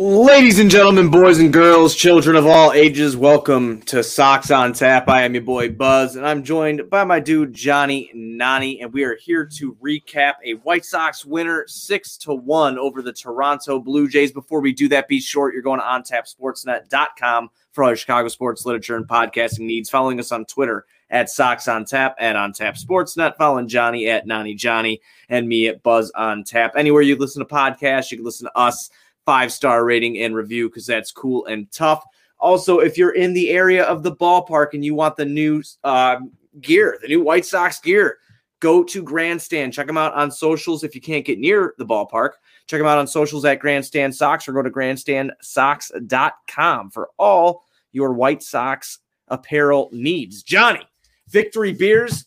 Ladies and gentlemen, boys and girls, children of all ages, welcome to Sox on Tap. I am your boy Buzz, and I'm joined by my dude Johnny Nani, and we are here to recap a White Sox winner six to one over the Toronto Blue Jays. Before we do that, be short. You're going to ontapsportsnet.com for all your Chicago sports literature and podcasting needs. Following us on Twitter at Sox on Tap and on Tap Sportsnet. Following Johnny at Nani Johnny and me at Buzz on Tap. Anywhere you listen to podcasts, you can listen to us five star rating and review because that's cool and tough. Also, if you're in the area of the ballpark and you want the new uh, gear, the new White Sox gear, go to Grandstand. Check them out on socials if you can't get near the ballpark. Check them out on socials at Grandstand Socks or go to grandstandsocks.com for all your White Sox apparel needs. Johnny, victory beers,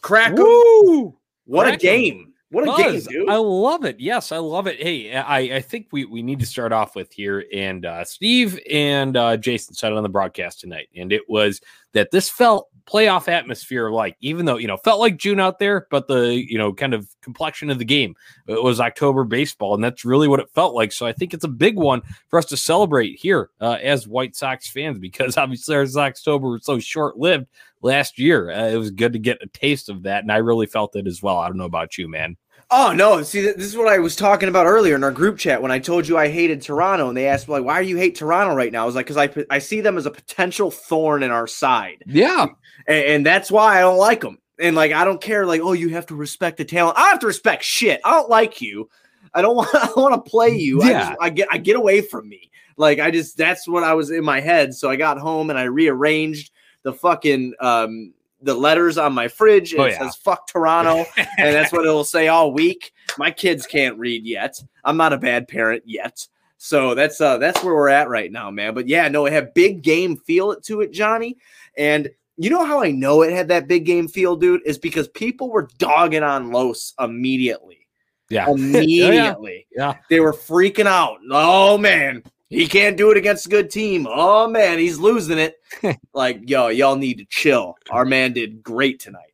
crack! What a Crack 'em. game. What a Buzz, game, dude. I love it. Yes, I love it. Hey, I, I think we, we need to start off with here. And uh, Steve and uh, Jason said it on the broadcast tonight, and it was that this felt playoff atmosphere like, even though, you know, felt like June out there, but the, you know, kind of complexion of the game it was October baseball. And that's really what it felt like. So I think it's a big one for us to celebrate here uh, as White Sox fans because obviously our October was so short lived last year. Uh, it was good to get a taste of that. And I really felt it as well. I don't know about you, man. Oh no! See, this is what I was talking about earlier in our group chat when I told you I hated Toronto, and they asked me like, "Why do you hate Toronto right now?" I was like, "Cause I I see them as a potential thorn in our side, Yeah. and, and that's why I don't like them." And like, I don't care. Like, oh, you have to respect the talent. I have to respect shit. I don't like you. I don't want. I want to play you. I, Yeah. just, I get. I get away from me. Like, I just. That's what I was in my head. So I got home and I rearranged the fucking um the letters on my fridge. And Oh, it yeah. says "fuck Toronto," and that's what it'll say all week. My kids can't read yet. I'm not a bad parent yet. So that's uh that's where we're at right now, man. But yeah, no, it had big game feel it to it, Johnny. And you know how I know it had that big game feel, dude, is because people were dogging on Los immediately. Yeah. Immediately. Yeah. They were freaking out. Oh man, he can't do it against a good team. Oh man, he's losing it. like, yo, y'all need to chill. Our man did great tonight.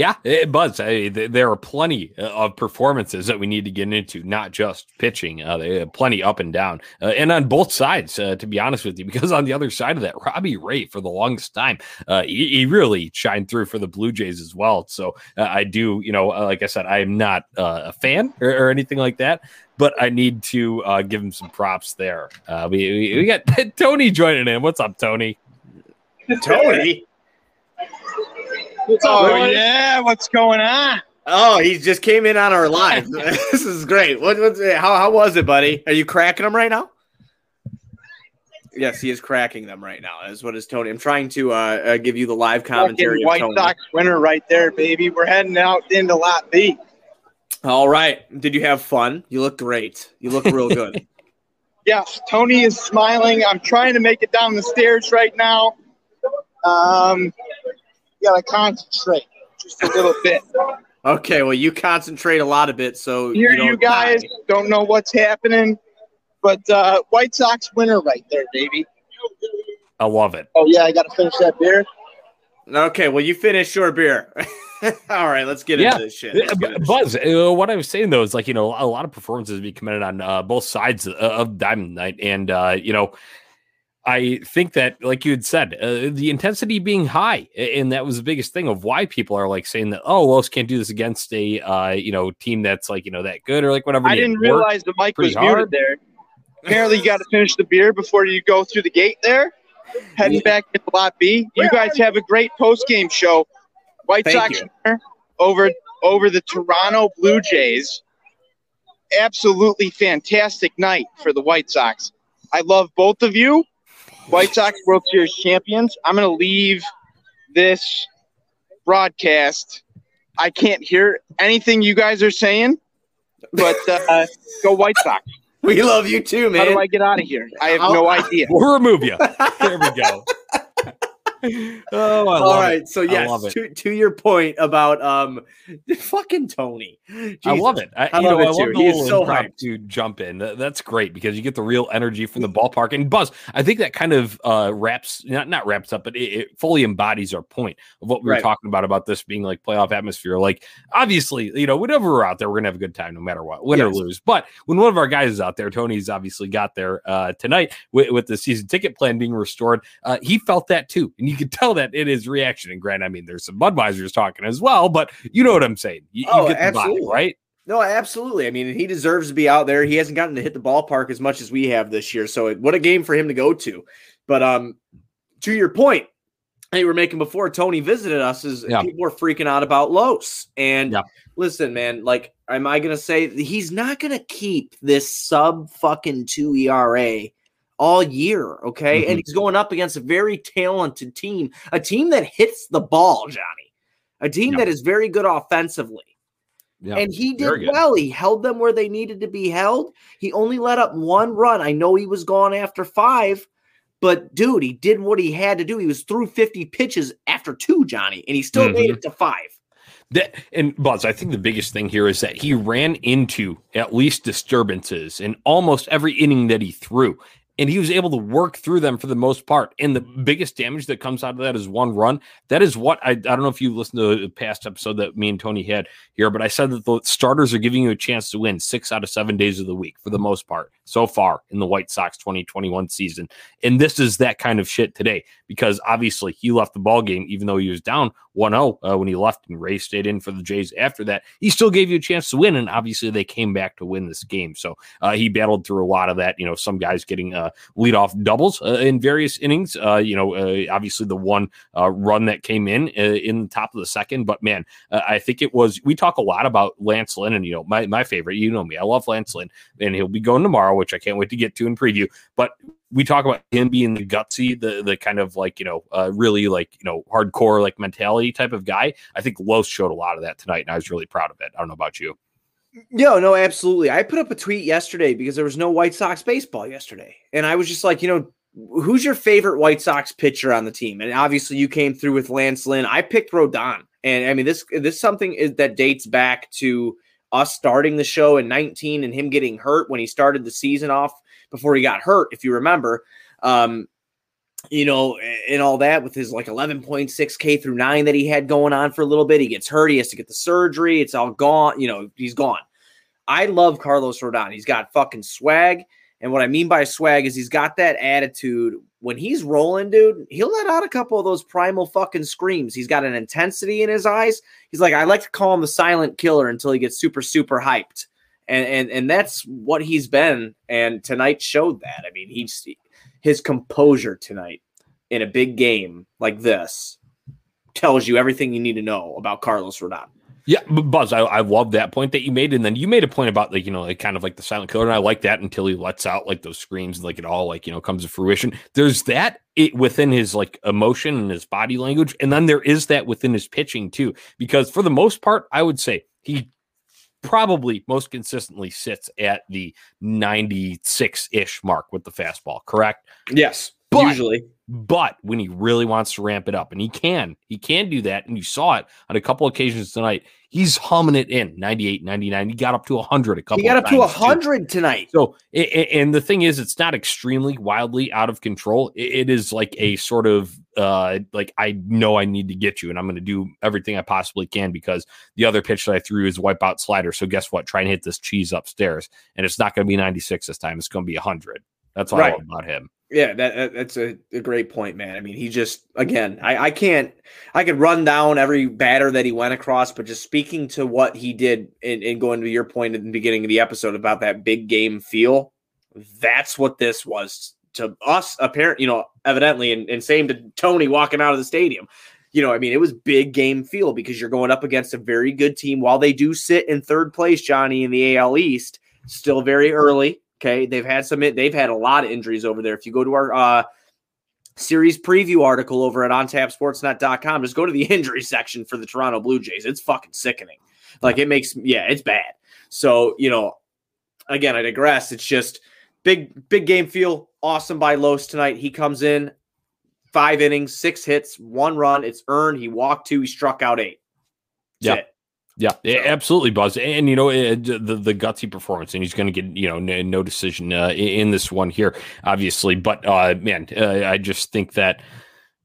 Yeah, it Buzz. I, th- there are plenty uh, of performances that we need to get into, not just pitching. Uh, plenty up and down, uh, and on both sides. Uh, to be honest with you, because on the other side of that, Robbie Ray for the longest time, uh, he, he really shined through for the Blue Jays as well. So uh, I do, you know, uh, like I said, I am not uh, a fan or, or anything like that. But I need to uh, give him some props there. Uh, we, we we got Tony joining in. What's up, Tony? Tony. Oh yeah, what's going on? Oh, he just came in on our live. this is great. What, what's how how was it, buddy? Are you cracking them right now? Yes, he is cracking them right now. Is what is Tony? I'm trying to uh, uh, give you the live commentary. Of White. Sox winner right there, baby. We're heading out into Lot B. All right. Did you have fun? You look great. You look real good. Yes, Tony is smiling. I'm trying to make it down the stairs right now. Um, gotta concentrate just a little bit. okay. Well, you concentrate a lot of it, so Here, don't you guys die. don't know what's happening, but uh, White Sox winner right there, baby. I love it. Oh yeah, I gotta finish that beer. Okay. Well, you finish your beer. All right. Let's get Yeah. into this shit. Uh, into this Buzz, uh, what I was saying though is like you know a lot of performances be commended on uh, both sides of, of Diamond Night, and uh, you know I think that like you had said, uh, the intensity being high, and that was the biggest thing of why people are like saying that oh, Wells can't do this against a uh, you know team that's like you know that good or like whatever. I didn't realize the mic was hard. muted there. Apparently, you got to finish the beer before you go through the gate there. Heading back to Lot B. You guys have a great post game show. White Thank Sox you. over over the Toronto Blue Jays. Absolutely fantastic night for the White Sox. I love both of you. White Sox World Series champions. I'm going to leave this broadcast. I can't hear anything you guys are saying, but uh, go White Sox. We love you too, man. How do I get out of here? I have I'll- no idea. We'll remove you. There we go. oh, All it. so yes, to, to your point about um, fucking Tony. I love it. I, I love know, it I love too. the He is so impromptu jump in. That's great because you get the real energy from the ballpark. And Buzz, I think that kind of uh, wraps not not wraps up, but it, it fully embodies our point of what we Right. were talking about about this being like playoff atmosphere. Like obviously, you know, whenever we're out there, we're gonna have a good time no matter what, win or lose. But when one of our guys is out there, Tony's obviously got there uh, tonight with, with the season ticket plan being restored. Uh, he felt that too, and you can tell that in his reaction. And Grant, I mean, there's some Budweisers talking as well, but you know what I'm saying. You, you Oh, vibe, absolutely. right? No, absolutely. I mean, he deserves to be out there. He hasn't gotten to hit the ballpark as much as we have this year. So, it, what a game for him to go to. But um, to your point, that you were making before Tony visited us, is Yeah. people were freaking out about Los. And Yeah. listen, man, like, am I gonna say he's not gonna keep this sub fucking two ERA all year? Okay, Mhm. and he's going up against a very talented team, a team that hits the ball, Johnny, a team Yeah. that is very good offensively. Yeah. And he did well. He held them where they needed to be held. He only let up one run. I know he was gone after five, but dude, he did what he had to do. He was through 50 pitches after two, Johnny, and he still Mm-hmm. made it to five. That and Buzz, I think the biggest thing here is that he ran into at least disturbances in almost every inning that he threw. And he was able to work through them for the most part. And the biggest damage that comes out of that is one run. That is what I, I don't know if you listened to the past episode that me and Tony had here, but I said that the starters are giving you a chance to win six out of seven days of the week for the most part so far in the White Sox 2021 season. And this is that kind of shit today because obviously he left the ball game even though he was down 1-0 uh, when he left and Ray stayed in for the Jays after that. He still gave you a chance to win and obviously they came back to win this game. So uh, he battled through a lot of that, you know, some guys getting uh, leadoff doubles uh, in various innings, uh, you know, uh, obviously the one uh, run that came in in the top of the second, but man, I think it was we talk a lot about Lance Lynn and you know, my my favorite, you know me. I love Lance Lynn and he'll be going tomorrow, which I can't wait to get to in preview, but we talk about him being the gutsy, the the kind of like you know, uh, really like you know, hardcore like mentality type of guy. I think Los showed a lot of that tonight, and I was really proud of it. I don't know about you. No, no, absolutely. I put up a tweet yesterday because there was no White Sox baseball yesterday. And I was just like, you know, who's your favorite White Sox pitcher on the team? And obviously you came through with Lance Lynn. I picked Rodon. And I mean this this is something that dates back to us starting the show in 19 and him getting hurt when he started the season off before he got hurt, if you remember. Um, you know, and all that with his like 11.6K through nine that he had going on for a little bit. He gets hurt. He has to get the surgery. It's all gone. You know, he's gone. I love Carlos Rodon. He's got fucking swag. And what I mean by swag is he's got that attitude. When he's rolling, dude, he'll let out a couple of those primal fucking screams. He's got an intensity in his eyes. He's like, I like to call him the silent killer until he gets super, super hyped. And and and that's what he's been. And tonight showed that. I mean, he's his composure tonight in a big game like this tells you everything you need to know about Carlos Rodon. Yeah, Buzz, I, I love that point that you made, and then you made a point about like you know, like kind of like the silent killer, and I like that until he lets out like those screams, and like it all like you know comes to fruition. There's that it within his like emotion and his body language, and then there is that within his pitching too. Because for the most part, I would say he probably most consistently sits at the 96 ish mark with the fastball. Correct? Yes, But- usually. But when he really wants to ramp it up, and he can, he can do that. And you saw it on a couple occasions tonight. He's humming it in 98, 99. He got up to 100 a couple He got up to times, too. 100 tonight. So, and the thing is, it's not extremely wildly out of control. It- is like a sort of uh, like I know I need to get you, and I'm going to do everything I possibly can because the other pitch that I threw is wipeout slider. So guess what? Try and hit this cheese upstairs, and it's not going to be 96 this time. It's going to be 100. That's I Right. love about him. Yeah, that, that- that's a, a great point, man. I mean, he just again, I, I can't I could run down every batter that he went across, but just speaking to what he did and, and going to your point at the beginning of the episode about that big game feel, that's what this was to us, apparent, you know, evidently, and, and same to Tony walking out of the stadium. you know, I mean, it was big game feel because you're going up against a very good team. While they do sit in third place, Johnny, in the AL East, still very early. Okay, they've had some. They've had a lot of injuries over there. If you go to our uh, series preview article over at ontapsportsnet.com, just go to the injury section for the Toronto Blue Jays. It's fucking sickening. Like it makes, yeah, it's bad. So you know, again, I digress. It's just big, big game feel. Awesome by Los tonight. He comes in five innings, six hits, one run. It's earned. He walked two. He struck out eight. That's Yeah. it. Yeah, absolutely, Buzz. And you know eh, the the gutsy performance, and he's going to get you know no, no decision uh, in in this one here, obviously. But uh, man, uh, I just think that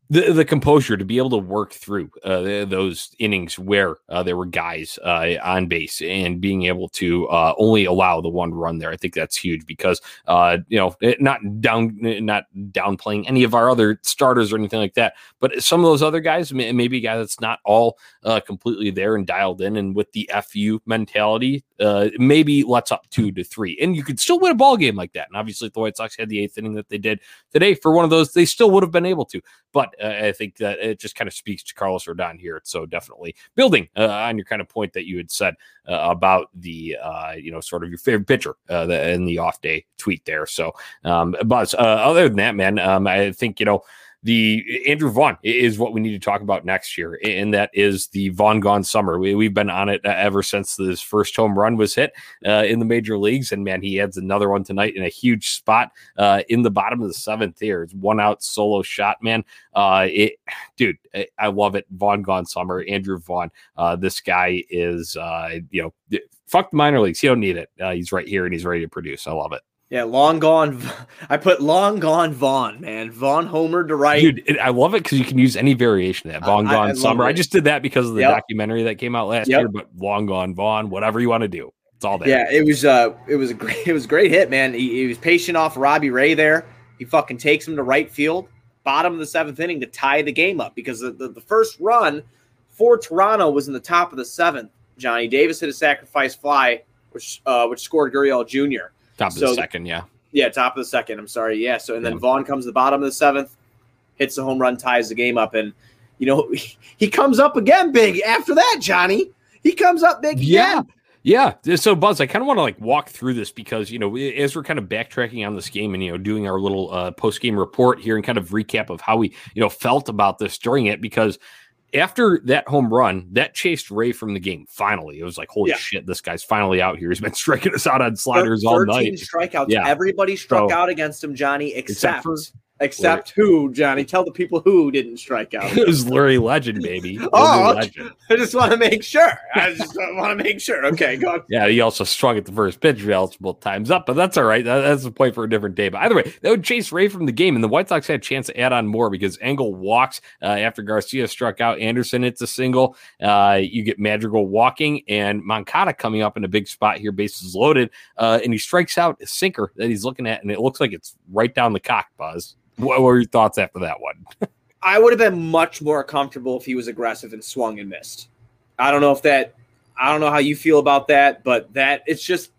the the composure to be able to work through uh, those innings where uh, there were guys uh, on base and being able to uh, only allow the one run there, I think that's huge because uh, you know not down not downplaying any of our other starters or anything like that, but some of those other guys, may- maybe a guy that's not all uh, completely there and dialed in, and with the fu mentality, uh, maybe let's up two to three, and you could still win a ball game like that. And obviously, the White Sox had the eighth inning that they did today for one of those, they still would have been able to. But uh, I think that it just kind of speaks to Carlos Rodon here. So definitely building uh, on your kind of point that you had said uh, about the uh, you know sort of your favorite pitcher uh, in the off day tweet there. So, um. Uh, other than that, man, um, I think you know the Andrew Vaughn is what we need to talk about next year, and that is the Vaughn gone summer. We, we've been on it uh, ever since this first home run was hit uh, in the major leagues, and man, he adds another one tonight in a huge spot uh, in the bottom of the seventh here. It's one out solo shot, man. Uh, it, dude, I, love it. Vaughn gone summer, Andrew Vaughn. Uh, this guy is, uh, you know, fuck the minor leagues. He don't need it. He's right here and he's ready to produce. I love it. Yeah, long gone. I put long gone Vaughn, man. Vaughn Homer to right. Dude, it, I love it because you can use any variation of that. Vaughn I- Gone I love Summer. I just did that because of the Yep. documentary that came out last Yep. year, but Long Gone Vaughn, whatever you want to do. It's all there. Yeah, it was uh it was a great it was a great hit, man. He, he was patient off Robbie Ray there. He fucking takes him to right field, bottom of the seventh inning to tie the game up because the, the, the first run for Toronto was in the top of the seventh. Johnny Davis hit a sacrifice fly, which uh which scored Gurriel Jr. Top of So- the second, yeah. Yeah, top of the second. I'm sorry. Yeah. So and then Yeah. Vaughn comes to the bottom of the seventh, hits the home run, ties the game up, and you know he comes up again big after that. Johnny, he comes up big. Yeah. again. Yeah. So, Buzz, I kind of want to like walk through this because, you know, as we're kind of backtracking on this game and, you know, doing our little uh, post game report here and kind of recap of how we, you know, felt about this during it, because after that home run, that chased Ray from the game. Finally, it was like, holy Yeah. shit, this guy's finally out here. He's been striking us out on sliders all night. strikeouts. Yeah. Everybody struck So- out against him, Johnny, except for- except, who, Johnny? Tell the people who didn't strike out. it was Larry Legend, baby. Oh, Larry okay. Legend. I just want to make sure. I just want to make sure. Okay, go on. Yeah, he also swung at the first pitch multiple times up, but that's all right. That, that's a point for a different day. But either way, that would chase Ray from the game, and the White Sox had a chance to add on more because Engel walks uh, after Garcia struck out. Anderson hits a single. Uh, you get Madrigal walking, and Moncada coming up in a big spot here, bases loaded, uh, and he strikes out a sinker that he's looking at, and it looks like it's right down the cock. Buzz, what were your thoughts after that one? I would have been much more comfortable if he was aggressive and swung and missed. I don't know if that. I don't know how you feel about that, but that it's just.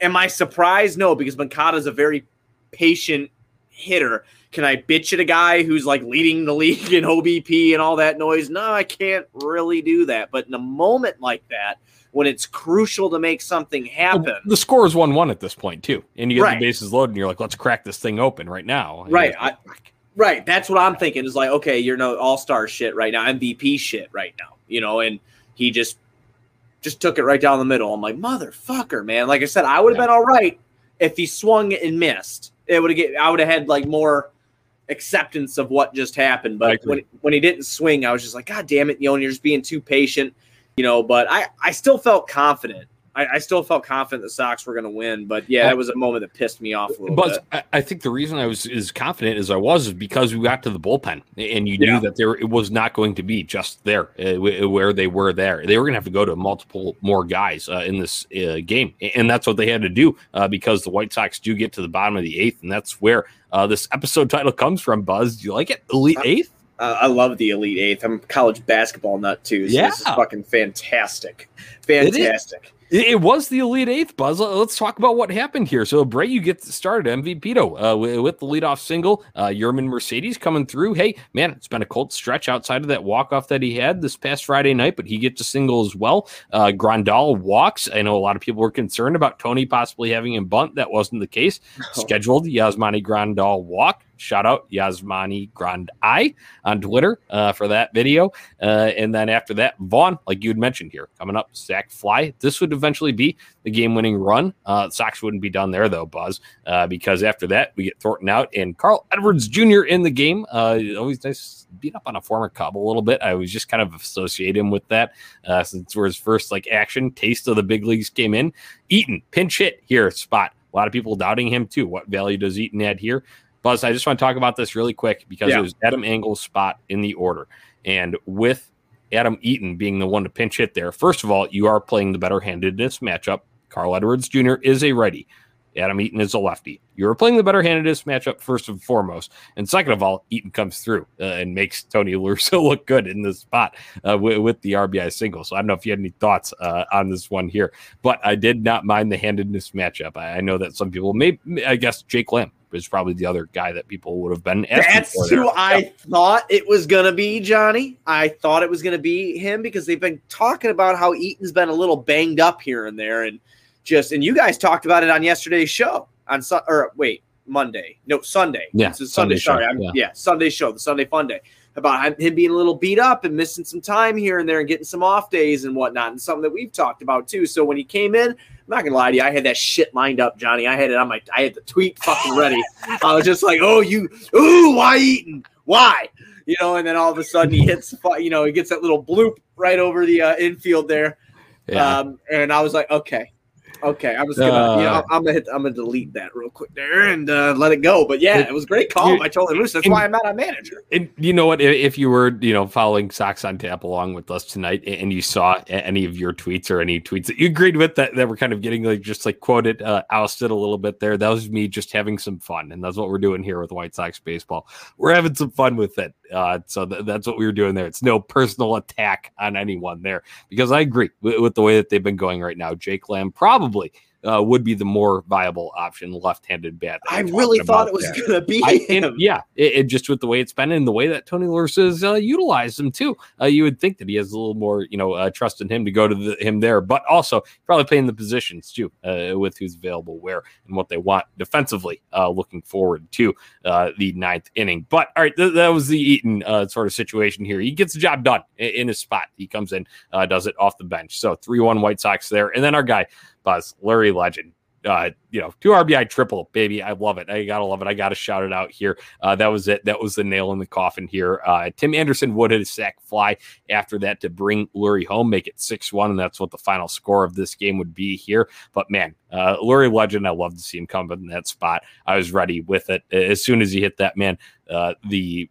Am I surprised? No, because Moncada's a very patient hitter. Can I bitch at a guy who's like leading the league in OBP and all that noise? No, I can't really do that. But in a moment like that, when it's crucial to make something happen, The score is one-one at this point too, and you get Right. the bases loaded, and you're like, "Let's crack this thing open right now." And Right, it's like, oh, Right. That's what I'm thinking. Is like, okay, you're no all star shit right now, MVP shit right now, you know, and he just just took it right down the middle. I'm like, motherfucker, man. Like I said, I would have Yeah. been all right if he swung and missed. It would have get I would have had like more acceptance of what just happened. But when when he didn't swing, I was just like, God damn it, and you're just being too patient, you know. But I I still felt confident. I, I still felt confident the Sox were going to win. But yeah, that was a moment that pissed me off a little bit. I, I think the reason I was as confident as I was is because we got to the bullpen, and you Yeah. knew that there it was not going to be just there uh, where they were there. They were going to have to go to multiple more guys uh, in this uh, game, and that's what they had to do uh, because the White Sox do get to the bottom of the eighth, and that's where uh, this episode title comes from. Buzz, do you like it? Elite Eighth? Uh, I love the Elite Eighth. I'm a college basketball nut too. So this is Yeah. fucking fantastic. Fantastic. It, was the Elite Eighth, Buzz. Let- Let's talk about what happened here. So, Bray, you get started MVP uh, with, the leadoff single. Uh, Yermin Mercedes coming through. Hey, man, it's been a cold stretch outside of that walk off that he had this past Friday night, but he gets a single as well. Uh, Grandal walks. I know a lot of people were concerned about Tony possibly having him bunt. That wasn't the case. Scheduled Yasmani Grandal walk. Shout out Yasmani Grand I on Twitter uh, for that video. Uh, and then after that, Vaughn, like you had mentioned here, coming up, sack fly. This would eventually be the game winning run. Uh, Sox wouldn't be done there, though, Buzz, uh, because after that, we get Thornton out and Carl Edwards Jr. in the game. Uh, always nice beat up on a former Cub a little bit. I was just kind of associate him with that uh, since where his first like action taste of the big leagues came in. Eaton, pinch hit here, spot. A lot of people doubting him too. What value does Eaton add here? Buzz, I just want to talk about this really quick because Yeah. it was Adam Engel's spot in the order. And with Adam Eaton being the one to pinch hit there, first of all, you are playing the better handedness matchup. Carl Edwards Jr. is a righty. Adam Eaton is a lefty. You're playing the better handedness matchup first and foremost. And second of all, Eaton comes through uh, and makes Tony La Russa look good in this spot uh, with, with the RBI single. So I don't know if you had any thoughts uh, on this one here, but I did not mind the handedness matchup. I, I know that some people may, I guess Jake Lamb is probably the other guy that people would have been asking That's who I thought it was gonna be, Johnny. I thought it was gonna be him because they've been talking about how Eaton's been a little banged up here and there, and just and you guys talked about it on yesterday's show on or wait Monday, no Sunday. Yeah, Sunday. Sunday show, sorry, yeah. yeah. Sunday show, the Sunday Fun Day about him- being a little beat up and missing some time here and there and getting some off days and whatnot, and something that we've talked about too. So when he came in, I'm not gonna lie to you, I had that shit lined up, Johnny. I had it on my, I had the tweet fucking ready. I was just like, oh, you, ooh, why Eaton? Why? You know, and then all of a sudden he hits, you know, he gets that little bloop right over the uh, infield there. Yeah. Um, and I was like, okay, okay, I'm just gonna, Uh, I'm gonna hit, I'm gonna delete that real quick there and uh, let it go. But yeah, it was a great call by Totally Loose. That's and- why I'm not a manager. And you know what? If- you were, you know, following Sox on Tap along with us tonight, and you saw any of your tweets or any tweets that you agreed with that, that were kind of getting like just like quoted, uh, ousted a little bit there, that was me just having some fun, and that's what we're doing here with White Sox baseball. We're having some fun with it. Uh, so th- that's what we were doing there. It's no personal attack on anyone there because I agree with, with the way that they've been going right now. Jake Lamb probably. Uh, would be the more viable option, left-handed bat. I really thought it was gonna be I, him. yeah, it, it just with the way it's been and the way that Tony La Russa has uh, utilized him too, uh, you would think that he has a little more, you know, uh, trust in him to go to the, him there, but also probably playing the positions too, uh, with who's available where and what they want defensively. Uh, looking forward to uh, the ninth inning. But all right, th- that was the Eaton uh, sort of situation here. He gets the job done in, in his spot. He comes in, uh, does it off the bench. So three one White Sox there, and then our guy Buzz Larry Legend uh, you know, two RBI triple, baby. I love it. I gotta love it. I gotta shout it out here. Uh, that was it. That was the nail in the coffin here. Uh, Tim Anderson would hit a sack fly after that to bring Leury home, make it 6 1, and that's what the final score of this game would be here. But man, uh, Leury Legend, I love to see him come in that spot. I was ready with it. As soon as he hit that, man, uh, the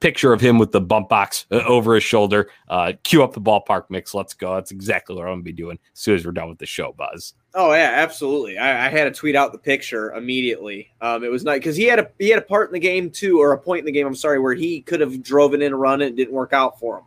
picture of him with the bump box uh, over his shoulder, uh, cue up the ballpark mix. Let's go. That's exactly what I'm gonna be doing as soon as we're done with the show, Buzz. Oh yeah, absolutely. I, I had to tweet out the picture immediately. Um, it was nice because he had a he had a part in the game too, or a point in the game. I'm sorry, where he could have drove it in a run and it didn't work out for him.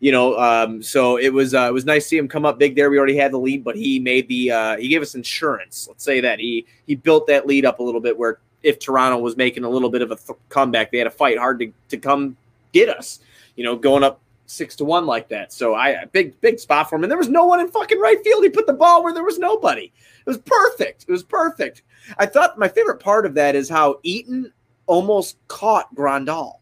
You know, um, so it was uh, it was nice to see him come up big there. We already had the lead, but he made the uh, he gave us insurance. Let's say that he he built that lead up a little bit. Where if Toronto was making a little bit of a th- comeback, they had to fight hard to to come get us. You know, going up six to one like that. So I big big spot for him, and there was no one in fucking right field. He put the ball where there was nobody. It was perfect. It was perfect. I thought my favorite part of that is how Eaton almost caught Grandal.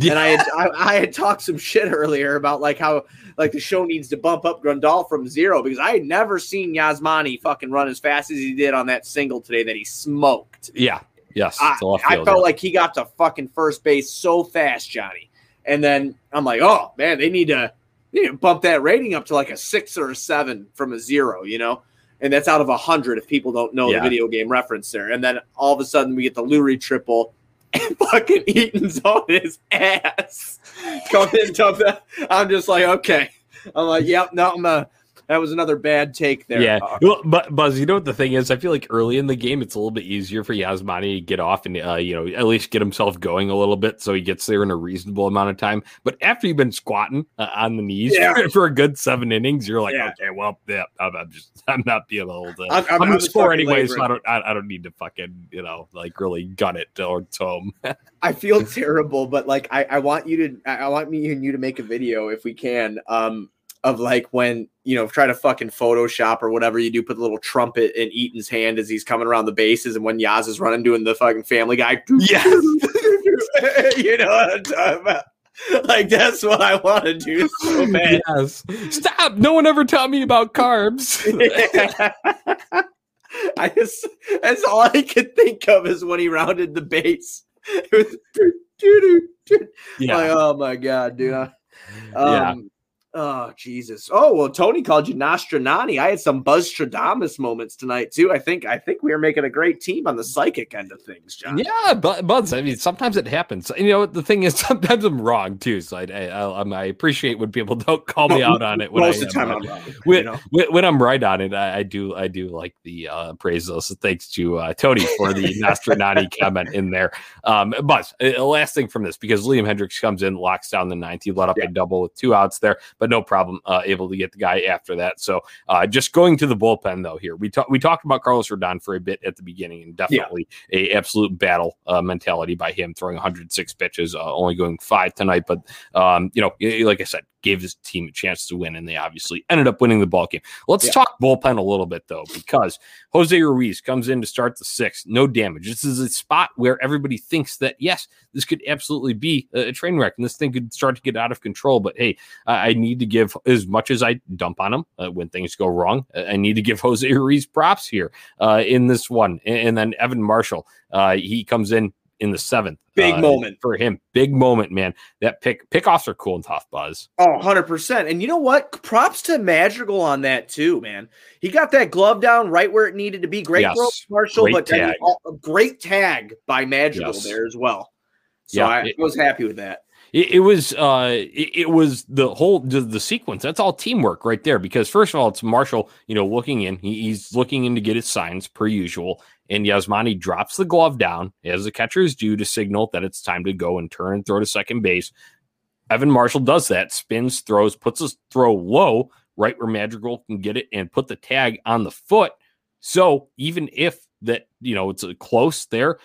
And I had I, I had talked some shit earlier about like how like the show needs to bump up Grandal from zero because I had never seen Yasmani fucking run as fast as he did on that single today that he smoked. Yeah. Yes. I, it's a left I felt yeah. like he got to fucking first base so fast, Johnny. And then I'm like, oh man, they need to they need to bump that rating up to like a six or a seven from a zero, you know. And that's out of a hundred if people don't know Yeah. the video game reference there. And then all of a sudden we get the Leury triple and fucking Eaton's on his ass. Come in, dump that. I'm just like, okay. I'm like, yep, no, I'm gonna that was another bad take there. Yeah, Uh, well, but Buzz, you know what the thing is? I feel like early in the game, it's a little bit easier for Yasmani to get off and uh, you know at least get himself going a little bit, so he gets there in a reasonable amount of time. But after you've been squatting uh, on the knees Yeah. for, for a good seven innings, you're like, Yeah. okay, well, yeah, I'm, I'm just I'm not being able to. I'm- I'm, I'm- I'm gonna score anyway, so I don't I, I don't need to fucking you know like really gun it towards home. I feel terrible, but like I, I want you to I I want me and you to make a video if we can um of like when you know try to fucking Photoshop or whatever you do, put the little trumpet in Eaton's hand as he's coming around the bases, and when Yaz is running doing the fucking Family Guy. Yes. you know what I'm talking about. Like that's what I want to do so bad. yes, stop! No one ever taught me about carbs. I just that's all I could think of is when he rounded the base. It was yeah, Like, oh my god, dude. I- Yeah. Um, Um, Oh Jesus! Oh well, Tony called you Nostranani. I had some Buzz Stradamus moments tonight too. I think I think we are making a great team on the psychic end of things, John. Yeah, but Buds. I mean, sometimes it happens. You know, the thing is, sometimes I'm wrong too. So I, I, I, I appreciate when people don't call me out on it. When Most I of the time, I'm wrong. when, you know? when, I'm right on it, I, I do I do like the uh, praise those. So thanks to uh, Tony for the Nostranani comment in there. Um, but uh, last thing from this, because Liam Hendriks comes in, locks down the ninth. He let up Yeah. a double with two outs there, but no problem, uh, able to get the guy after that. So uh, just going to the bullpen though. Here we talked we talked about Carlos Rodon for a bit at the beginning, and definitely a absolute battle uh, mentality by him, throwing 106 pitches, uh, only going five tonight. But um, you know, like I said, gave his team a chance to win, and they obviously ended up winning the ball game. Let's Yeah. talk bullpen a little bit though, because Jose Ruiz comes in to start the sixth, no damage. This is a spot where everybody thinks that yes, this could absolutely be a, train wreck, and this thing could start to get out of control. But hey, I, I need to give as much as I dump on him uh, when things go wrong. uh, I need to give Jose Ruiz props here uh, in this one, and, and then Evan Marshall, uh, he comes in in the seventh. Big uh, moment. for him. Big moment, man. That pick pickoffs are cool and tough, Buzz. Oh, 100%. And you know what? Props to Madrigal on that too, man. He got that glove down right where it needed to be. Great Yes. throw, Marshall, Great but tag. all- great tag by Madrigal Yes. there as well. So Yeah, I, it- I was happy with that. It, it was uh it, it was the whole the, the sequence. That's all teamwork right there. Because first of all, it's Marshall, you know, looking in. He, he's looking in to get his signs per usual. And Yasmani drops the glove down as the catcher is due to signal that it's time to go and turn and throw to second base. Evan Marshall does that, spins, throws, puts his throw low, right where Madrigal can get it and put the tag on the foot. So even if that, you know, it's a close there,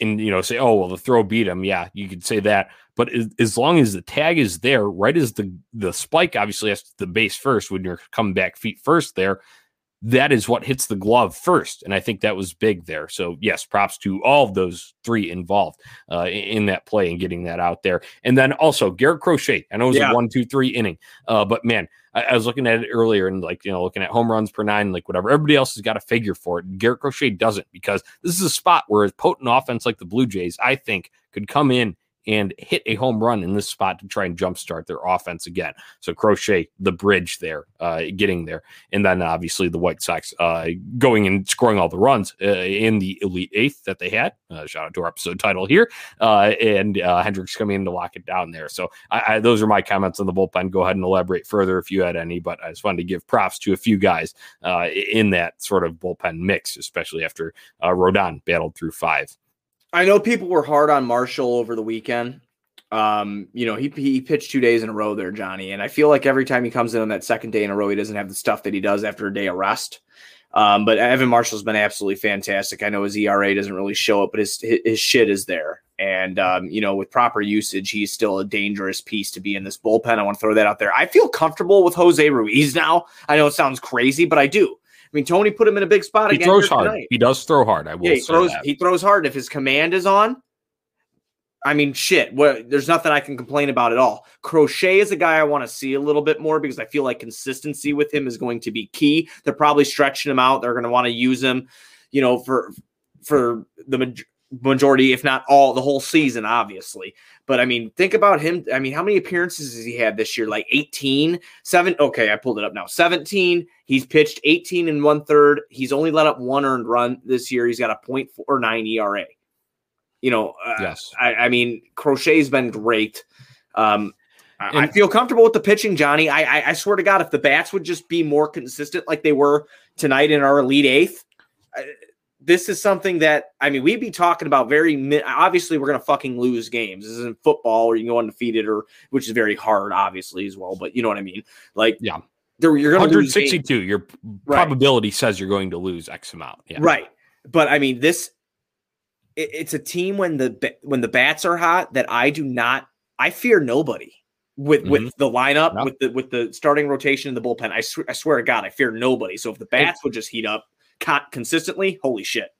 and you know, say, oh well, the throw beat him. Yeah, you could say that. But as, as long as the tag is there, right as the the spike obviously has the base first when you're coming back feet first there, that is what hits the glove first. And I think that was big there. So yes, props to all of those three involved uh, in that play and getting that out there. And then also Garrett Crochet. I know it was Yeah. a one, two, three inning, uh, but man, I, I was looking at it earlier and like you know looking at home runs per nine, like whatever. Everybody else has got a figure for it. Garrett Crochet doesn't because this is a spot where a potent offense like the Blue Jays, I think, could come in and hit a home run in this spot to try and jumpstart their offense again. So Crochet, the bridge there, uh, getting there, and then obviously the White Sox uh, going and scoring all the runs uh, in the Elite Eighth that they had. Uh, shout out to our episode title here, uh, and uh, Hendriks coming in to lock it down there. So I, I, those are my comments on the bullpen. Go ahead and elaborate further if you had any, but I just wanted to give props to a few guys uh, in that sort of bullpen mix, especially after uh, Rodon battled through five. I know people were hard on Marshall over the weekend. Um, you know, he he pitched two days in a row there, Johnny, and I feel like every time he comes in on that second day in a row, he doesn't have the stuff that he does after a day of rest. Um, but Evan Marshall's been absolutely fantastic. I know his ERA doesn't really show it, but his his, shit is there. And um, you know, with proper usage, he's still a dangerous piece to be in this bullpen. I want to throw that out there. I feel comfortable with Jose Ruiz now. I know it sounds crazy, but I do. I mean, Tony put him in a big spot He again. throws hard. tonight. He does throw hard. I will Yeah, he say throws. that. He throws hard. If his command is on, I mean, shit. What? There's nothing I can complain about at all. Crochet is a guy I want to see a little bit more because I feel like consistency with him is going to be key. They're probably stretching him out. They're going to want to use him, you know, for for the majority, if not all, the whole season, obviously. But I mean, think about him. I mean, how many appearances has he had this year? Like 18, seven. Okay, I pulled it up now. 17. He's pitched 18 and one third. He's only let up one earned run this year. He's got a 0.49 ERA. You know, uh, Yes. I, I mean, Crochet's been great. Um, I, I feel comfortable with the pitching, Johnny. I, I I swear to God, if the bats would just be more consistent like they were tonight in our Elite Eighth, this is something that I mean we'd be talking about very. Obviously, we're gonna fucking lose games. This isn't football where you can go undefeated or which is very hard, obviously as well. But you know what I mean. Like Yeah. there, you're gonna lose games. 162. Your Right. probability says you're going to lose X amount. Yeah. Right. But I mean, this it, it's a team when the when the bats are hot that I do not. I fear nobody with with mm-hmm. the lineup Yep. with the with the starting rotation in the bullpen. I swear, I swear to God, I fear nobody. So if the bats would just heat up consistently, holy shit.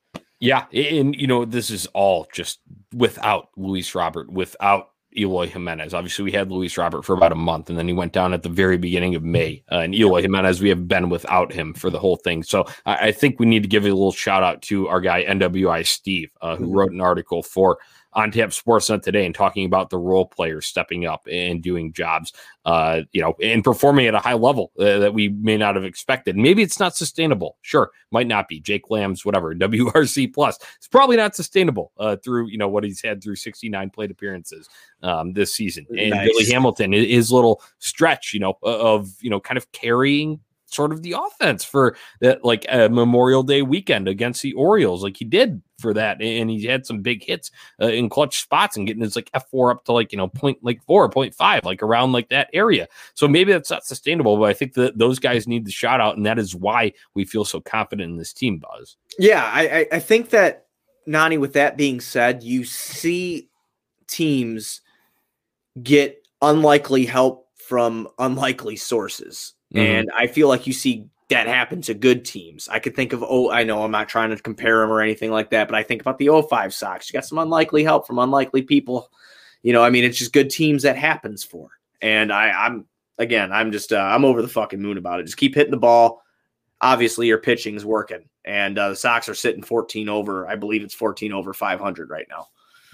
Yeah, and you know this is all just without Luis Robert, without Eloy Jimenez. Obviously, we had Luis Robert for about a month, and then he went down at the very beginning of May. Uh, and Eloy Jimenez, we have been without him for the whole thing. So I, I think we need to give a little shout out to our guy NWI Steve, uh, who Mhm. wrote an article for on Tap Sportsnet today and talking about the role players stepping up and doing jobs, uh, you know, and performing at a high level uh, that we may not have expected. Maybe it's not sustainable. Sure, might not be. Jake Lamb's whatever WRC plus. It's probably not sustainable uh, through you know what he's had through 69 plate appearances um, this season. And Nice. Billy Hamilton, hi- his little stretch, you know, of you know, kind of carrying sort of the offense for that like a Memorial Day weekend against the Orioles, like he did for that, and he had some big hits uh, in clutch spots and getting his like F four up to like you know point like four, point five, like around like that area. So maybe that's not sustainable, but I think that those guys need the shout out, and that is why we feel so confident in this team, Buzz. Yeah, I, I think that Nani. With that being said, you see teams get unlikely help from unlikely sources, Mhm. and I feel like you see that happen to good teams. I could think of oh, I know I'm not trying to compare them or anything like that, but I think about the 05 Sox. You got some unlikely help from unlikely people. You know, I mean, it's just good teams that happens for. And I, I'm again, I'm just uh, I'm over the fucking moon about it. Just keep hitting the ball. Obviously, your pitching's working, and uh, the Sox are sitting 14 over. I believe it's 14 over 500 right now.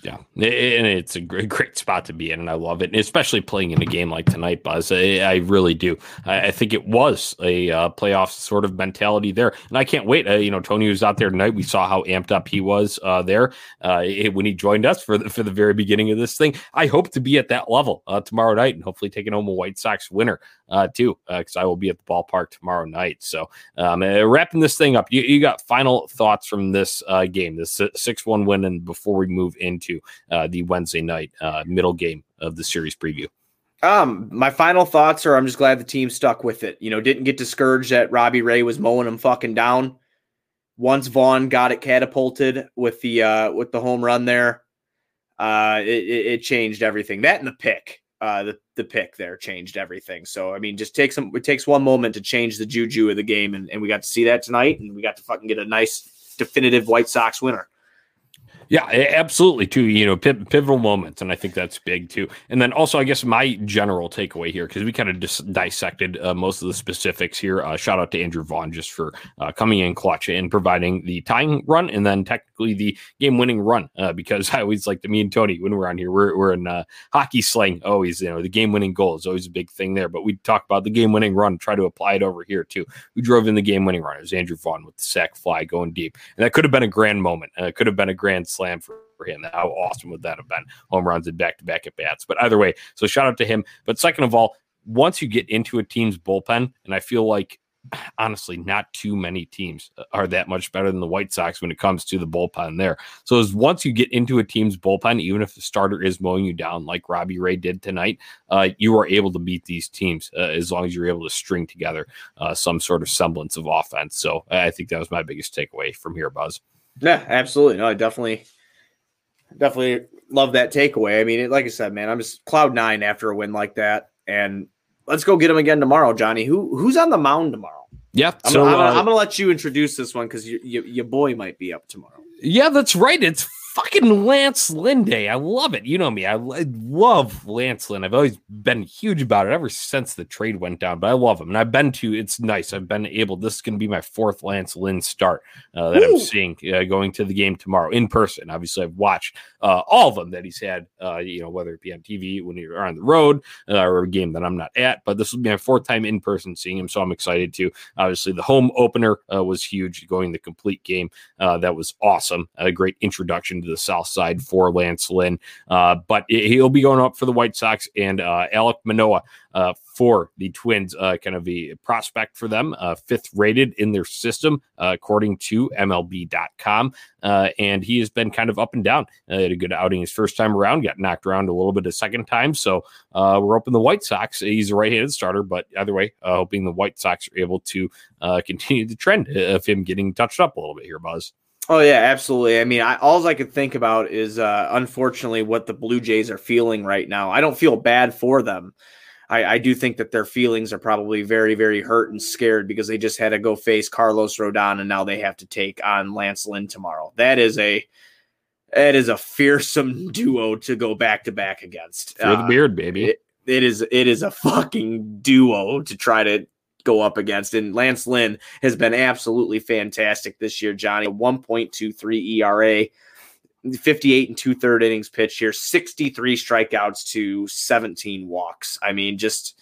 Yeah, and it's a great, great spot to be in, and I love it, and especially playing in a game like tonight, Buzz. I, I really do. I, I think it was a uh, playoff sort of mentality there, and I can't wait. Uh, you know, Tony was out there tonight. We saw how amped up he was uh, there uh, it- when he joined us for the, for the very beginning of this thing. I hope to be at that level uh, tomorrow night, and hopefully taking home a White Sox winner uh, too, because I will be at the ballpark tomorrow night. So, um, wrapping this thing up, you, you got final thoughts from this game, this six one win, and before we move into uh, the Wednesday night uh, middle game of the series preview. Um, my final thoughts are I'm just glad the team stuck with it. You know, didn't get discouraged that Robbie Ray was mowing him fucking down. Once Vaughn got it catapulted with the uh with the home run there, uh it, it, changed everything. That and the pick. Uh the, the pick there changed everything. So I mean just takes some it takes one moment to change the juju of the game and, and we got to see that tonight and we got to fucking get a nice definitive White Sox winner. Yeah, absolutely. Too, you know, piv- pivotal moments, and I think that's big too. And then also, I guess my general takeaway here, because we kind of just dissected uh, most of the specifics here. Uh, shout out to Andrew Vaughn just for uh, coming in clutch and providing the tying run, and then technically the game-winning run. Uh, because I always like to me and Tony when we're on here, we're we're in uh, hockey slang. Always, you know, the game-winning goal is always a big thing there. But we talk about the game-winning run, try to apply it over here too. We drove in the game-winning run. It was Andrew Vaughn with the sack fly going deep, and that could have been a grand moment. Uh, it could have been a grand slam for, for him. How awesome would that have been? Home runs and back to back at bats. But either way, so shout out to him. But second of all, once you get into a team's bullpen, and I feel like honestly, not too many teams are that much better than the White Sox when it comes to the bullpen there. So as once you get into a team's bullpen, even if the starter is mowing you down like Robbie Ray did tonight, uh, you are able to beat these teams uh, as long as you're able to string together uh, some sort of semblance of offense. So I think that was my biggest takeaway from here, Buzz. Yeah, absolutely. No, I definitely, definitely love that takeaway. I mean, it, like I said, man, I'm just cloud nine after a win like that, and let's go get him again tomorrow, Johnny. Who who's on the mound tomorrow? Yeah. I'm, so gonna, I'm, uh, gonna, I'm gonna let you introduce this one because you, you, your boy might be up tomorrow. Yeah, that's right. It's fucking Lance Lynn Day. I love it. You know me. I, I love Lance Lynn. I've always been huge about it ever since the trade went down, but I love him. And I've been to, it's nice. I've been able, this is going to be my fourth Lance Lynn start uh, that I'm seeing uh, going to the game tomorrow in person. Obviously, I've watched uh, all of them that he's had, uh, you know, whether it be on TV when you're on the road uh, or a game that I'm not at, but this will be my fourth time in person seeing him. So I'm excited to. Obviously, the home opener uh, was huge, going the complete game. Uh, that was awesome. A great introduction to the south side for Lance Lynn. Uh, but he'll be going up for the White Sox and uh, Alek Manoah uh, for the Twins, uh, kind of a prospect for them, uh, fifth rated in their system, uh, according to MLB.com. And he has been kind of up and down. Had a good outing his first time around, got knocked around a little bit a second time. So we're hoping the White Sox, he's a right handed starter, but either way, hoping the White Sox are able to continue the trend of him getting touched up a little bit here, Buzz. Oh yeah, absolutely. I mean, I, all I could think about is uh, unfortunately what the Blue Jays are feeling right now. I don't feel bad for them. I, I, do think that their feelings are probably very, very hurt and scared because they just had to go face Carlos Rodon and now they have to take on Lance Lynn tomorrow. That is a that is a fearsome duo to go back to back against. For the uh, beard, baby. It, it is it is a fucking duo to try to go up against. And Lance Lynn has been absolutely fantastic this year, Johnny. 1.23 ERA. 58 and two third innings pitched here, 63 strikeouts to 17 walks. I mean, just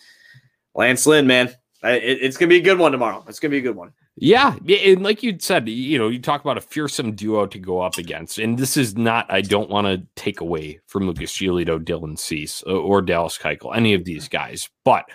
Lance Lynn, man, it's going to be a good one tomorrow. It's going to be a good one. Yeah, and like you said, you know, you talk about a fearsome duo to go up against, and this is not. I don't want to take away from Lucas Giolito, Dylan Cease, uh, or Dallas Keuchel, any of these guys, but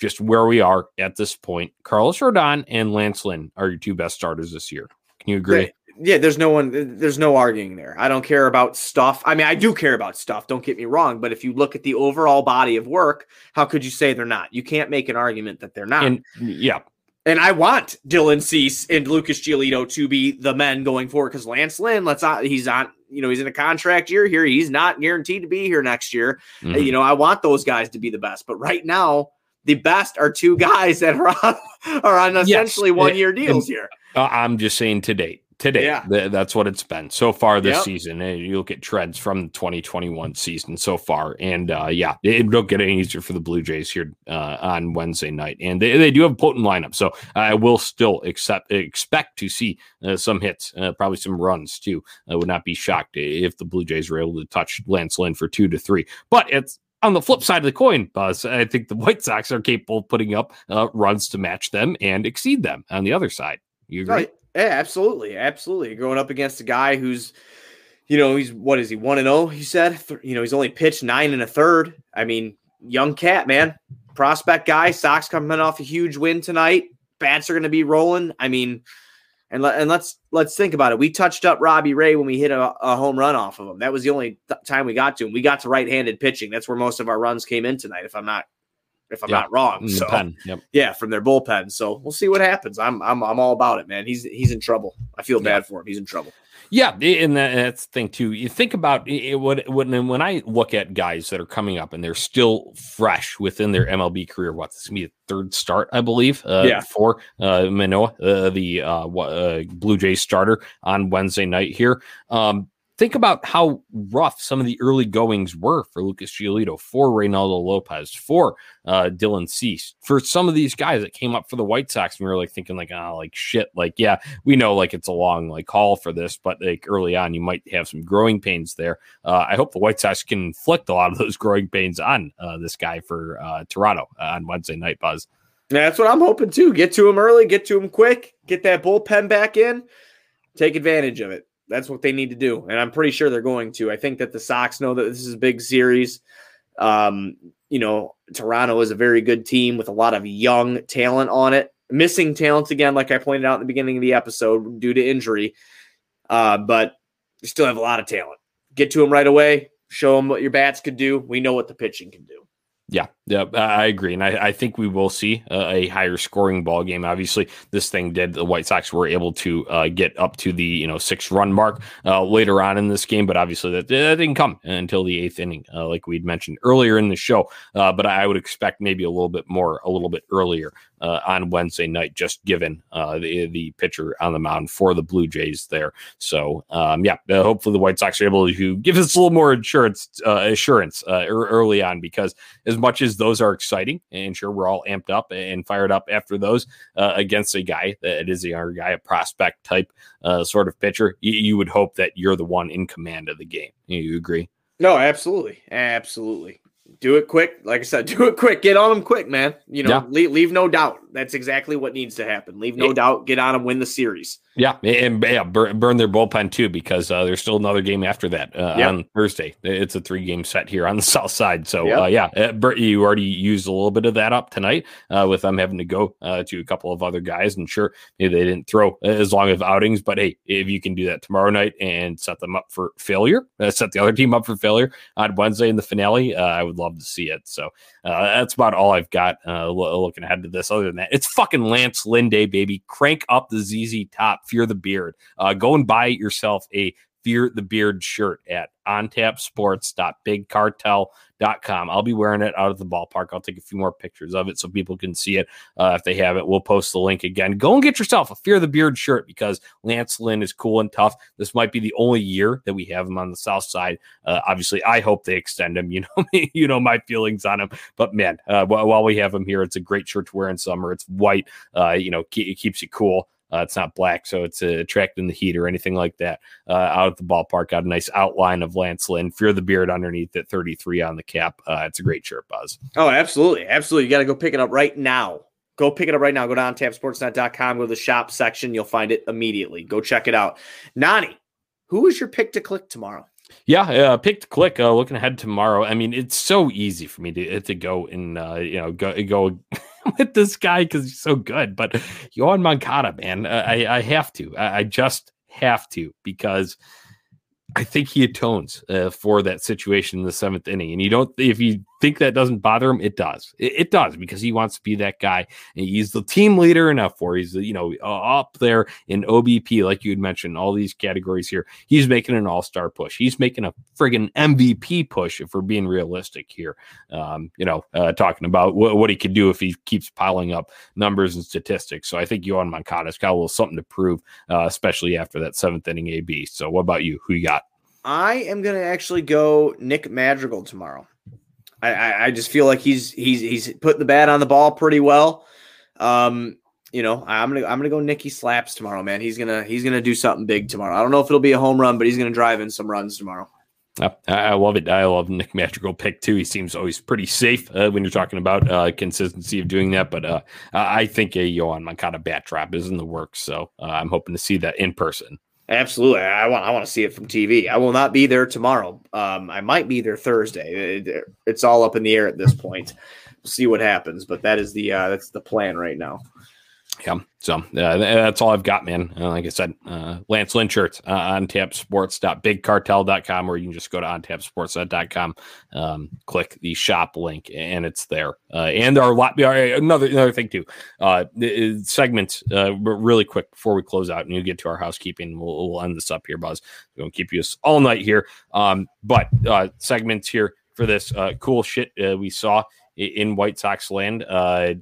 just where we are at this point, Carlos Rodon and Lance Lynn are your two best starters this year. Can you agree? yeah, there's no one, there's no arguing there. I don't care about stuff. I mean, I do care about stuff. Don't get me wrong, but if you look at the overall body of work, how could you say they're not? You can't make an argument that they're not. And yeah, and I want Dylan Cease and Lucas Giolito to be the men going forward because Lance Lynn, let's not, he's on, you know, he's in a contract year here. He's not guaranteed to be here next year. Mm-hmm. You know, I want those guys to be the best, but right now, the best are two guys that are on, are on essentially yes. one year deals here. I'm just saying to date today. Yeah. Th- that's what it's been so far this yep. season. And you look at trends from the 2021 season so far. And uh, yeah, it, don't get any easier for the Blue Jays here uh, on Wednesday night. And they, they do have a potent lineup. So I will still accept, expect to see uh, some hits, uh, probably some runs too. I would not be shocked if the Blue Jays were able to touch Lance Lynn for two to three. But it's on the flip side of the coin, Buzz, I think the White Sox are capable of putting up uh, runs to match them and exceed them on the other side. You agree? Right. Yeah, absolutely, absolutely. Going up against a guy who's, you know, he's what is he one and zero? Oh, he said, you know, he's only pitched nine and a third. I mean, young cat, man, prospect guy. Sox coming off a huge win tonight. Bats are going to be rolling. I mean, and let, and let's let's think about it. We touched up Robbie Ray when we hit a, a home run off of him. That was the only th- time we got to him. We got to right-handed pitching. That's where most of our runs came in tonight. If I'm not if I'm not wrong. So yep. yeah, from their bullpen. So we'll see what happens. I'm I'm I'm all about it, man. He's he's in trouble. I feel bad for him. He's in trouble. Yeah, and that's the thing too. You think about it, when when I look at guys that are coming up and they're still fresh within their MLB career. What this gonna be a third start, I believe. Uh, yeah. for uh, Manoah, uh, the uh, uh, Blue Jays starter on Wednesday night here. Um, think about how rough some of the early goings were for Lucas Giolito, for Reynaldo Lopez, for uh, Dylan Cease, for some of these guys that came up for the White Sox. And we were like thinking, like, oh, like shit, like, yeah, we know like it's a long like call for this, but like early on, you might have some growing pains there. Uh, I hope the White Sox can inflict a lot of those growing pains on uh, this guy for uh, Toronto on Wednesday night, Buzz. That's what I'm hoping too. Get to him early, get to him quick, get that bullpen back in, take advantage of it that's what they need to do, and I'm pretty sure they're going to. I think that the Sox know that this is a big series. Um, you know, Toronto is a very good team with a lot of young talent on it. Missing talent again, like I pointed out in the beginning of the episode, due to injury. Uh, but you still have a lot of talent. Get to them right away. Show them what your bats could do. We know what the pitching can do. Yeah, yeah, I agree, and I, I think we will see a, higher scoring ball game. Obviously, this thing did. The White Sox were able to uh, get up to the you know six run mark uh, later on in this game, but obviously that, that didn't come until the eighth inning, uh, like we'd mentioned earlier in the show. Uh, but I would expect maybe a little bit more, a little bit earlier uh, on Wednesday night, just given uh, the the pitcher on the mound for the Blue Jays there. So um, yeah, hopefully the White Sox are able to give us a little more insurance assurance early on because as much as those are exciting, and sure, we're all amped up and fired up after those uh, against a guy that is a younger guy, a prospect type uh, sort of pitcher. You, you, would hope that you're the one in command of the game. You agree? No, absolutely, absolutely. Do it quick. Like I said, do it quick. Get on them quick, man. You know, yeah. leave, leave no doubt. That's exactly what needs to happen. Leave no doubt. Get on and win the series. Yeah, and yeah, burn, burn their bullpen too because uh, there's still another game after that uh, Yep. on Thursday. It's a three game set here on the south side. So Yep. uh, yeah, uh, Bert, you already used a little bit of that up tonight uh, with them having to go uh, to a couple of other guys. And sure, maybe they didn't throw as long of outings, but hey, if you can do that tomorrow night and set them up for failure, uh, set the other team up for failure on Wednesday in the finale, uh, I would love to see it. So uh, that's about all I've got uh, lo- looking ahead to this. Other than that, it's fucking Lance Lynn, baby. Crank up the ZZ Top, fear the beard. Uh, go and buy yourself a Fear the Beard shirt at ontapsports.bigcartel.com. I'll be wearing it out of the ballpark. I'll take a few more pictures of it so people can see it. Uh, if they have it, we'll post the link again. Go and get yourself a Fear the Beard shirt because Lance Lynn is cool and tough. This might be the only year that we have him on the south side. Uh, obviously, I hope they extend him. You know, me, you know my feelings on him. But man, uh, while, we have him here, it's a great shirt to wear in summer. It's white. Uh, you know, it keeps you cool. Uh, it's not black, so it's uh, attracting the heat or anything like that. Uh, out at the ballpark, got a nice outline of Lance Lynn. Fear the beard underneath at 33 on the cap. Uh, it's a great shirt, Buzz. Oh, absolutely. Absolutely. You got to go pick it up right now. Go pick it up right now. Go down to ontapsportsnet.com, go to the shop section. You'll find it immediately. Go check it out. Nani, who is your pick to click tomorrow? Yeah, uh, pick to click. Uh, looking ahead tomorrow. I mean, it's so easy for me to to go and uh, you know go go with this guy because he's so good. But Yoán Moncada, man, uh, I I have to. I, I just have to because I think he atones uh, for that situation in the seventh inning. And you don't, if you think that doesn't bother him, it does. It, it does because he wants to be that guy. And he's the team leader enough for. He's you know uh, up there in OBP, like you had mentioned, all these categories here. He's making an all star push. He's making a friggin' MVP push. If we're being realistic here, um, you know, uh, talking about wh- what he could do if he keeps piling up numbers and statistics. So I think Yoán Moncada's got a little something to prove, uh, especially after that seventh inning AB. So what about you? Who you got? I am going to actually go Nick Madrigal tomorrow. I, I, just feel like he's he's he's put the bat on the ball pretty well. Um, you know, I'm gonna I'm gonna go Nicky slaps tomorrow, man. He's gonna he's gonna do something big tomorrow. I don't know if it'll be a home run, but he's gonna drive in some runs tomorrow. I love it. I love Nick Madrigal pick too. He seems always pretty safe uh, when you're talking about uh, consistency of doing that. But uh, I think a Yoán Moncada bat drop is in the works, so uh, I'm hoping to see that in person. Absolutely, I want I want to see it from TV. I will not be there tomorrow. Um, I might be there Thursday. It- it's all up in the air at this point. We'll see what happens, but that is the uh, that's the plan right now. Yeah. So uh, that's all I've got, man. Uh, like I said, uh, Lance Lynn shirts uh, on tapsports.bigcartel.com, or you can just go to ontapsports.com, um, click the shop link, and it's there. Uh, and our lot, uh, another another thing too, uh, uh, segments, uh, really quick before we close out, and you get to our housekeeping. We'll, we'll end this up here, Buzz. We're gonna keep you all night here. Um, but uh, segments here for this uh, cool shit uh, we saw in White Sox land. Uh,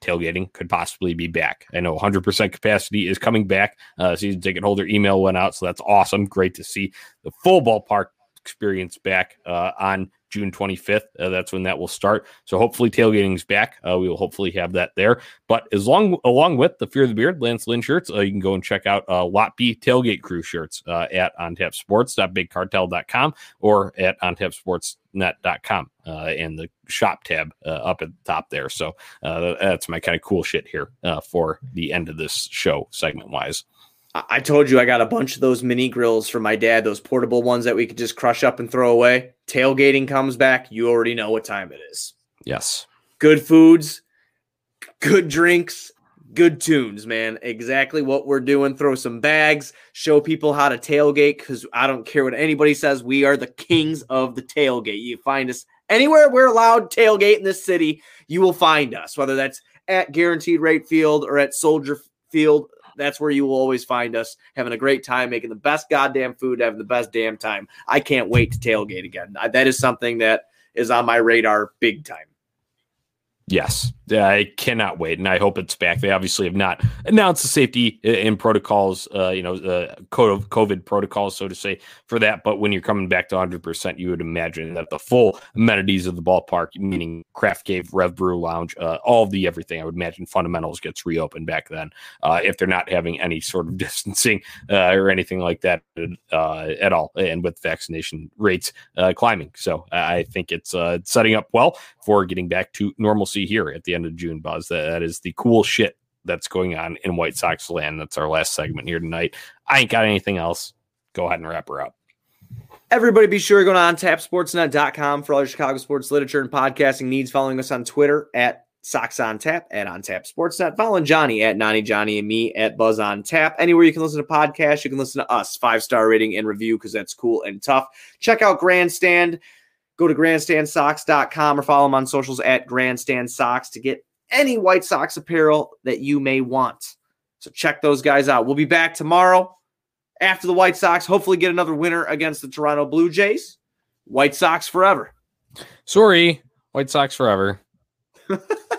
tailgating could possibly be back. I know 100% capacity is coming back. Uh, season ticket holder email went out, so that's awesome. Great to see the full ballpark experience back uh, on June 25th. Uh, that's when that will start. So hopefully tailgating's back. Uh, we will hopefully have that there. But as long along with the Fear of the Beard Lance Lynn shirts, uh, you can go and check out uh, Lot B tailgate crew shirts uh, at ontapsports.bigcartel.com or at ontapsportsnet.com uh, and the shop tab uh, up at the top there. So uh, that's my kind of cool shit here uh, for the end of this show segment wise. I told you I got a bunch of those mini grills for my dad, those portable ones that we could just crush up and throw away. Tailgating comes back. You already know what time it is. Yes. Good foods, good drinks, good tunes, man. Exactly what we're doing. Throw some bags, show people how to tailgate because I don't care what anybody says. We are the kings of the tailgate. You find us anywhere we're allowed tailgate in this city, you will find us, whether that's at Guaranteed Rate Field or at Soldier Field. That's where you will always find us having a great time, making the best goddamn food, having the best damn time. I can't wait to tailgate again. That is something that is on my radar big time. Yes, I cannot wait, and I hope it's back. They obviously have not announced the safety uh, and protocols, uh, you know, the code of COVID protocols, so to say, for that. But when you're coming back to 100, percent you would imagine that the full amenities of the ballpark, meaning Craft Kave, Rev Brew Lounge, uh, all the everything, I would imagine fundamentals gets reopened back then. Uh, if they're not having any sort of distancing uh, or anything like that uh, at all, and with vaccination rates uh, climbing, so I think it's uh, setting up well for getting back to normalcy here at the end of June, Buzz. That, that is the cool shit that's going on in White Sox land. That's our last segment here tonight. I ain't got anything else. Go ahead and wrap her up. Everybody be sure to go to ontapsportsnet.com for all your Chicago sports literature and podcasting needs. Following us on Twitter at Sox on Tap at On Tap Sportsnet. Following Johnny at Nani Johnny and me at Buzz on Tap. Anywhere you can listen to podcasts, you can listen to us. Five star rating and review because that's cool and tough. Check out Grandstand. Go to grandstandsox.com or follow them on socials at Grandstand Sox to get any White Sox apparel that you may want. So check those guys out. We'll be back tomorrow after the White Sox. Hopefully, get another winner against the Toronto Blue Jays. White Sox forever. Sorry, White Sox forever.